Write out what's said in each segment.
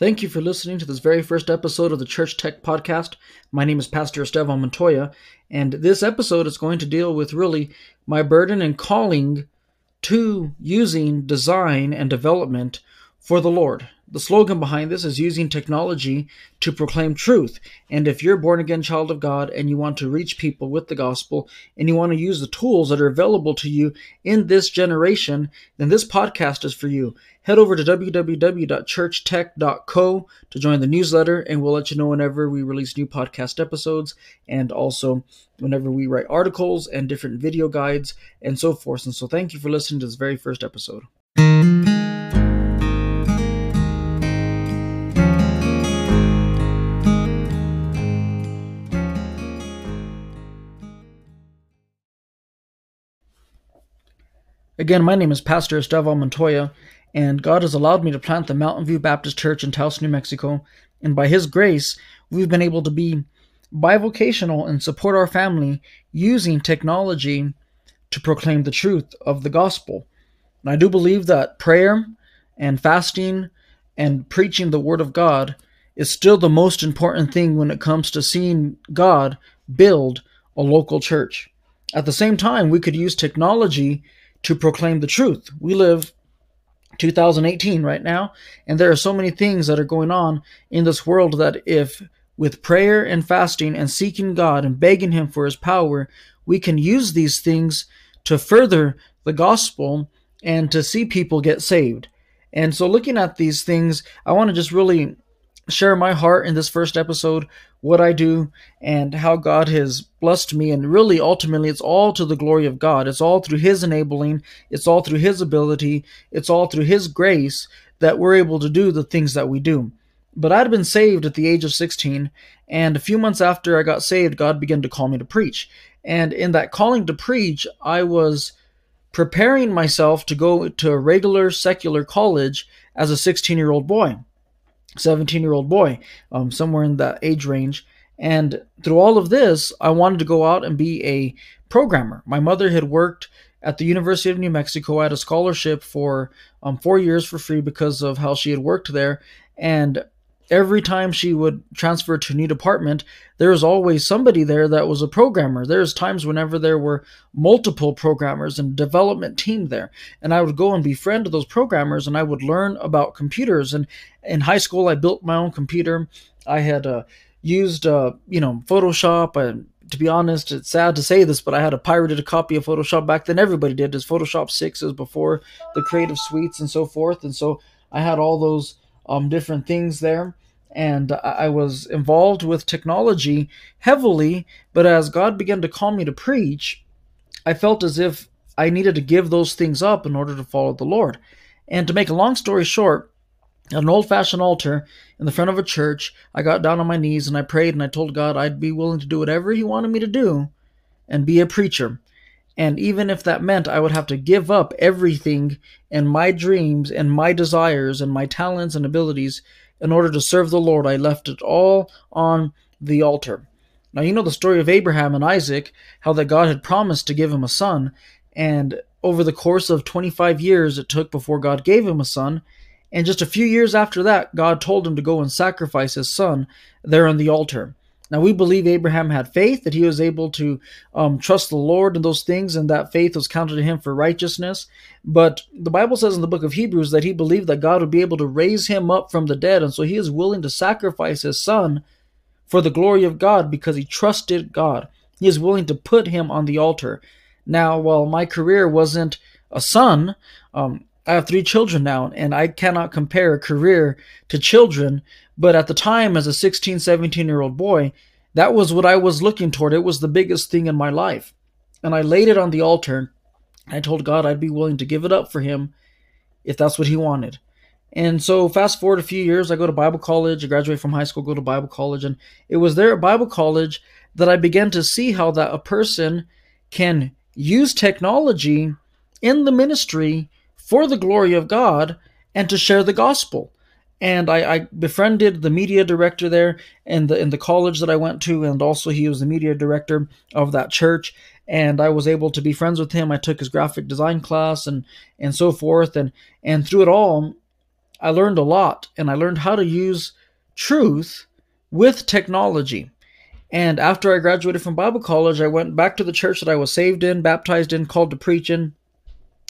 Thank you for listening to this very first episode of the Church Tech Podcast. My name is Pastor Esteban Montoya, and this episode is going to deal with really my burden and calling to using design and development for the Lord. The slogan behind this is using technology to proclaim truth. And if you're a born again child of God and you want to reach people with the gospel and you want to use the tools that are available to you in this generation, then this podcast is for you. Head over to www.churchtech.co to join the newsletter, and we'll let you know whenever we release new podcast episodes and also whenever we write articles and different video guides and so forth. And so, thank you for listening to this very first episode. Again, my name is Pastor Esteban Montoya, and God has allowed me to plant the Mountain View Baptist Church in Taos, New Mexico. And by His grace, we've been able to be bivocational and support our family using technology to proclaim the truth of the gospel. And I do believe that prayer and fasting and preaching the Word of God is still the most important thing when it comes to seeing God build a local church. At the same time, we could use technology to proclaim the truth. We live 2018 right now, and there are so many things that are going on in this world that if with prayer and fasting and seeking God and begging Him for His power, we can use these things to further the gospel and to see people get saved. And so, looking at these things, I want to just really share my heart in this first episode, what I do, and how God has blessed me. And really, ultimately, it's all to the glory of God. It's all through His enabling, it's all through His ability, it's all through His grace that we're able to do the things that we do. But I'd been saved at the age of 16, and a few months after I got saved, God began to call me to preach. And in that calling to preach, I was preparing myself to go to a regular secular college as a 16 year old boy. 17 year old boy, um, somewhere in that age range. And through all of this, I wanted to go out and be a programmer. My mother had worked at the University of New Mexico. Had a scholarship for um, four years for free because of how she had worked there. And every time she would transfer to a new department, there was always somebody there that was a programmer. There's times whenever there were multiple programmers and development team there, and I would go and befriend those programmers, and I would learn about computers. And in high school, I built my own computer. I had uh, used, uh, you know, Photoshop and to be honest, it's sad to say this, but I had a pirated copy of Photoshop back then. Everybody did. As Photoshop 6 is before the creative suites and so forth. And so I had all those um, different things there and I was involved with technology heavily. But as God began to call me to preach, I felt as if I needed to give those things up in order to follow the Lord. And to make a long story short, at an old fashioned altar in the front of a church, I got down on my knees and I prayed and I told God I'd be willing to do whatever He wanted me to do and be a preacher. And even if that meant I would have to give up everything and my dreams and my desires and my talents and abilities in order to serve the Lord, I left it all on the altar. Now, you know the story of Abraham and Isaac, how that God had promised to give him a son, and over the course of 25 years it took before God gave him a son, and just a few years after that, God told him to go and sacrifice his son there on the altar. Now, we believe Abraham had faith, that he was able to um, trust the Lord in those things, and that faith was counted to him for righteousness. But the Bible says in the book of Hebrews that he believed that God would be able to raise him up from the dead, and so he is willing to sacrifice his son for the glory of God because he trusted God. He is willing to put him on the altar. Now, while my career wasn't a son, um, I have three children now, and I cannot compare a career to children. But at the time, as a 16, 17 year old boy, that was what I was looking toward. It was the biggest thing in my life. And I laid it on the altar. I told God I'd be willing to give it up for Him if that's what He wanted. And so, fast forward a few years, I go to Bible college. I graduate from high school, go to Bible college. And it was there at Bible college that I began to see how that a person can use technology in the ministry for the glory of God and to share the gospel. And I, I, befriended the media director there in the in the college that I went to, and also he was the media director of that church. And I was able to be friends with him. I took his graphic design class and and so forth. And and through it all, I learned a lot and I learned how to use truth with technology. And after I graduated from Bible college, I went back to the church that I was saved in, baptized in, called to preach in,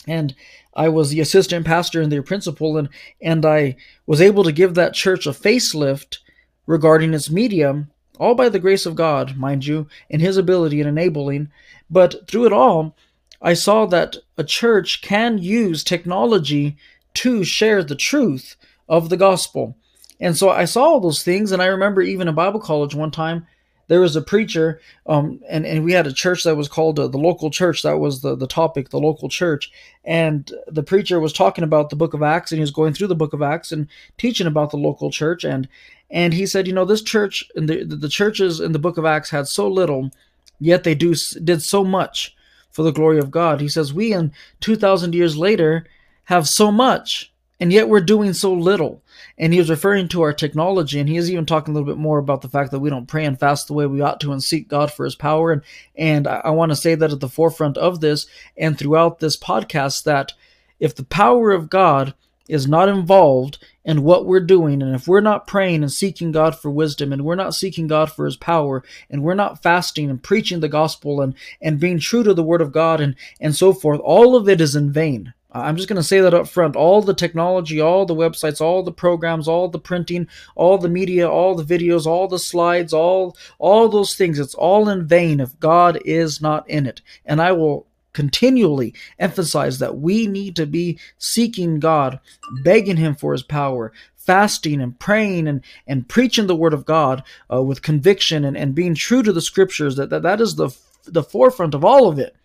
and I was the assistant pastor and their principal, and and I was able to give that church a facelift regarding its medium, all by the grace of God, mind you, and His ability in enabling. But through it all, I saw that a church can use technology to share the truth of the gospel. And so I saw all those things, and I remember even in Bible college one time, there was a preacher, um, and, and we had a church that was called uh, the local church. That was the, the topic, the local church. And the preacher was talking about the book of Acts, and he was going through the book of Acts and teaching about the local church. And and he said, you know, this church and the, the churches in the book of Acts had so little, yet they do did so much for the glory of God. He says, we in 2,000 years later have so much, and yet we're doing so little. And he was referring to our technology, and he is even talking a little bit more about the fact that we don't pray and fast the way we ought to and seek God for his power. And, and I, I want to say that at the forefront of this and throughout this podcast that if the power of God is not involved in what we're doing, and if we're not praying and seeking God for wisdom, and we're not seeking God for His power, and we're not fasting and preaching the gospel and, and being true to the Word of God and, and so forth, all of it is in vain. I'm just going to say that up front. All the technology, all the websites, all the programs, all the printing, all the media, all the videos, all the slides, all all those things, it's all in vain if God is not in it. And I will continually emphasize that we need to be seeking God, begging Him for His power, fasting and praying and, and preaching the Word of God uh, with conviction and, and being true to the Scriptures. That, that that is the the forefront of all of it.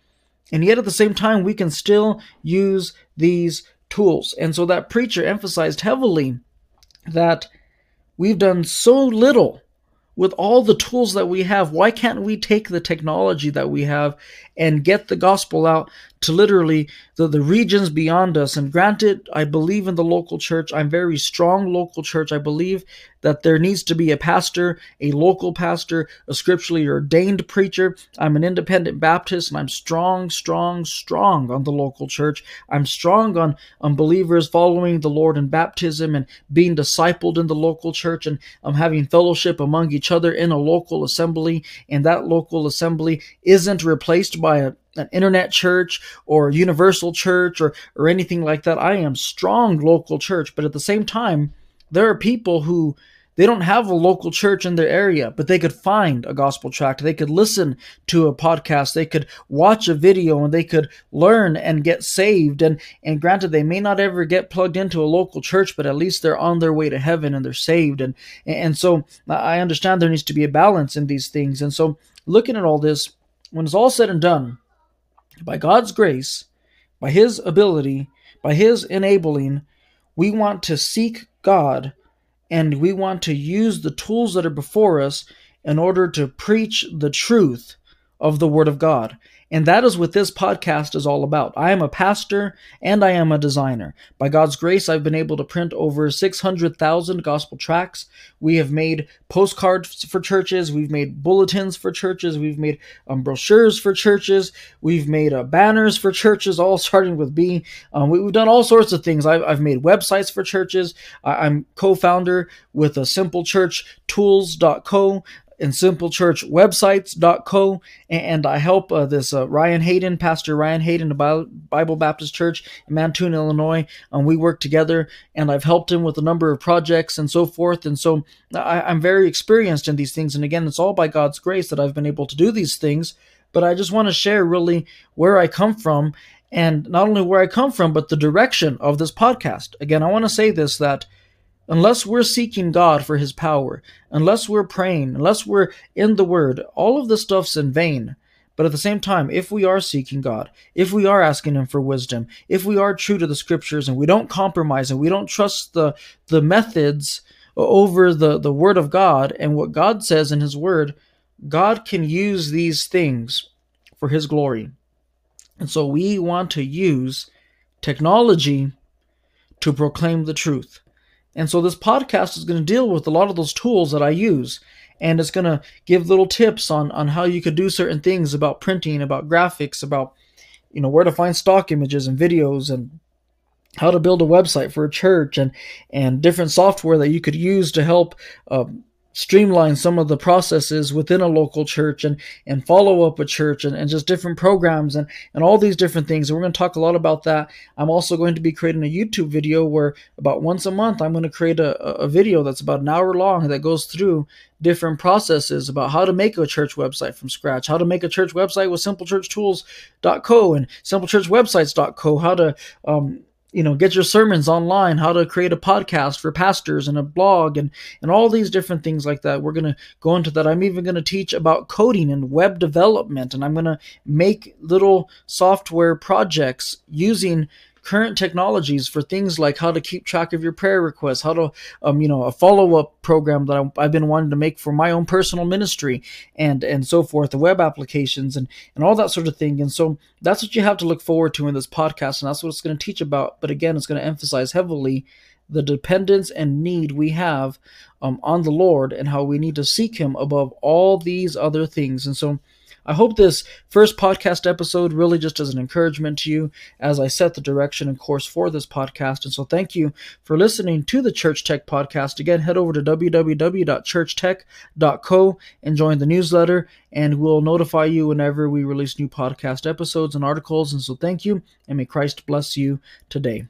And yet at the same time, we can still use these tools. And so that preacher emphasized heavily that we've done so little with all the tools that we have. Why can't we take the technology that we have and get the gospel out to literally the, the regions beyond us. And granted, I believe in the local church. I'm very strong local church. I believe that there needs to be a pastor, a local pastor, a scripturally ordained preacher. I'm an independent Baptist and I'm strong, strong, strong on the local church. I'm strong on, on believers following the Lord in baptism and being discipled in the local church and I'm having fellowship among each other in a local assembly. And that local assembly isn't replaced by a an internet church or universal church or, or anything like that. I am strong local church, but at the same time, there are people who they don't have a local church in their area, but they could find a gospel tract. They could listen to a podcast. They could watch a video and they could learn and get saved. And, and granted, they may not ever get plugged into a local church, but at least they're on their way to heaven and they're saved. And, and so I understand there needs to be a balance in these things. And so looking at all this, when it's all said and done, by God's grace, by His ability, by His enabling, we want to seek God and we want to use the tools that are before us in order to preach the truth of the Word of God. And that is what this podcast is all about. I am a pastor and I am a designer. By God's grace, I've been able to print over 600,000 gospel tracts. We have made postcards for churches. We've made bulletins for churches. We've made um, brochures for churches. We've made uh, banners for churches, all starting with B. Um, we, have done all sorts of things. I've, I've made websites for churches. I, I'm co founder with a simplechurchtools.co and simplechurchwebsites.co and I help uh, this uh, Ryan Hayden, Pastor Ryan Hayden of Bible Baptist Church in Mattoon, Illinois. And we work together and I've helped him with a number of projects and so forth. And so I, I'm very experienced in these things. And again, it's all by God's grace that I've been able to do these things. But I just want to share really where I come from and not only where I come from, but the direction of this podcast. Again, I want to say this that unless we're seeking God for His power, unless we're praying, unless we're in the Word, all of this stuff's in vain. But at the same time, if we are seeking God, if we are asking Him for wisdom, if we are true to the Scriptures and we don't compromise and we don't trust the the methods over the the Word of God and what God says in His Word, God can use these things for His glory. And so we want to use technology to proclaim the truth. And so this podcast is going to deal with a lot of those tools that I use. And it's going to give little tips on, on how you could do certain things about printing, about graphics, about, you know, where to find stock images and videos and how to build a website for a church and and different software that you could use to help uh, streamline some of the processes within a local church and and follow up a church and, and just different programs and and all these different things. And we're going to talk a lot about that. I'm also going to be creating a youtube video where about once a month i'm going to create a, a video that's about an hour long that goes through different processes about how to make a church website from scratch how to make a church website with simplechurchtools.co and simplechurchwebsites.co how to um, you know get your sermons online how to create a podcast for pastors and a blog and and all these different things like that. We're going to go into that. I'm even going to teach about coding and web development and i'm going to make little software projects using current technologies for things like how to keep track of your prayer requests, how to, um, you know, a follow up program that I've been wanting to make for my own personal ministry, and and so forth, the web applications and and all that sort of thing. And so that's what you have to look forward to in this podcast, and that's what it's going to teach about. But again, it's going to emphasize heavily the dependence and need we have um, on the Lord and how we need to seek Him above all these other things. And so I hope this first podcast episode really just is an encouragement to you as I set the direction and course for this podcast. And so thank you for listening to the Church Tech podcast. Again, head over to www.churchtech.co and join the newsletter, and we'll notify you whenever we release new podcast episodes and articles. And so thank you, and may Christ bless you today.